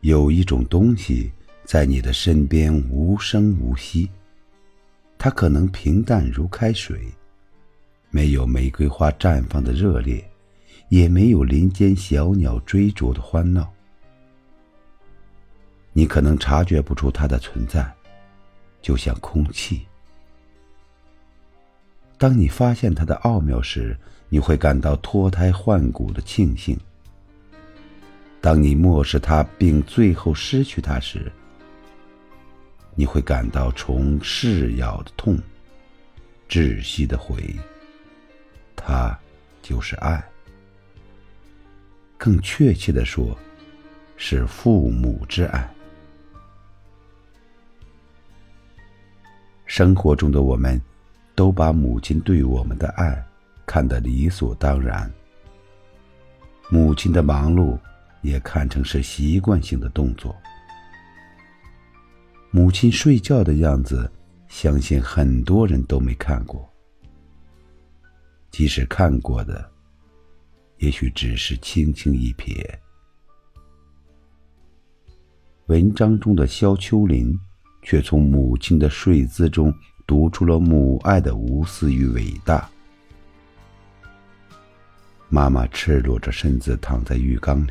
有一种东西在你的身边无声无息，它可能平淡如开水，没有玫瑰花绽放的热烈，也没有林间小鸟追逐的欢闹。你可能察觉不出它的存在，就像空气。当你发现它的奥妙时，你会感到脱胎换骨的庆幸。当你漠视它并最后失去它时，你会感到虫噬咬的痛，窒息的悔。它就是爱，更确切的说，是父母之爱。生活中的我们，都把母亲对我们的爱看得理所当然，母亲的忙碌。也看成是习惯性的动作。母亲睡觉的样子，相信很多人都没看过。即使看过的，也许只是轻轻一瞥。文章中的萧秋林，却从母亲的睡姿中读出了母爱的无私与伟大。妈妈赤裸着身子躺在浴缸里。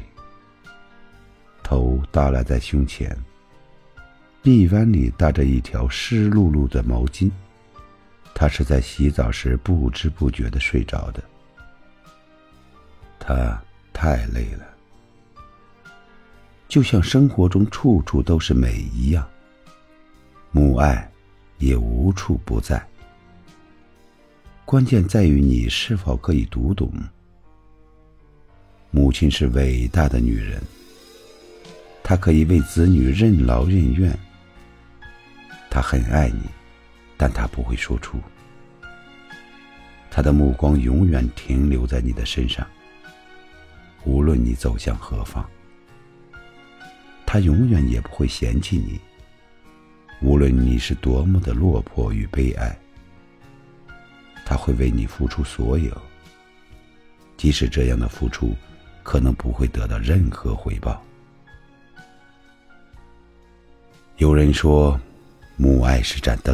头耷拉在胸前，臂弯里搭着一条湿漉漉的毛巾。他是在洗澡时不知不觉的睡着的。他太累了，就像生活中处处都是美一样，母爱也无处不在。关键在于你是否可以读懂。母亲是伟大的女人。他可以为子女任劳任怨，他很爱你，但他不会说出。他的目光永远停留在你的身上，无论你走向何方。他永远也不会嫌弃你，无论你是多么的落魄与悲哀。他会为你付出所有，即使这样的付出可能不会得到任何回报。有人说，母爱是盏灯，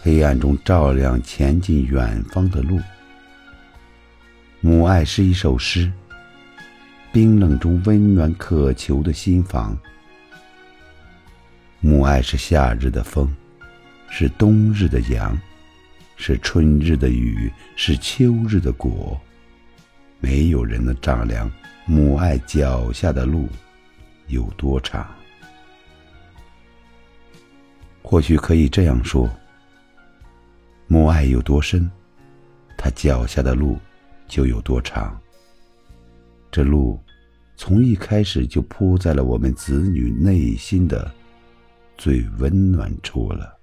黑暗中照亮前进远方的路。母爱是一首诗，冰冷中温暖渴求的心房。母爱是夏日的风，是冬日的阳，是春日的雨，是秋日的果。没有人能丈量母爱脚下的路有多长。或许可以这样说：母爱有多深，他脚下的路就有多长。这路从一开始就铺在了我们子女内心的最温暖处了。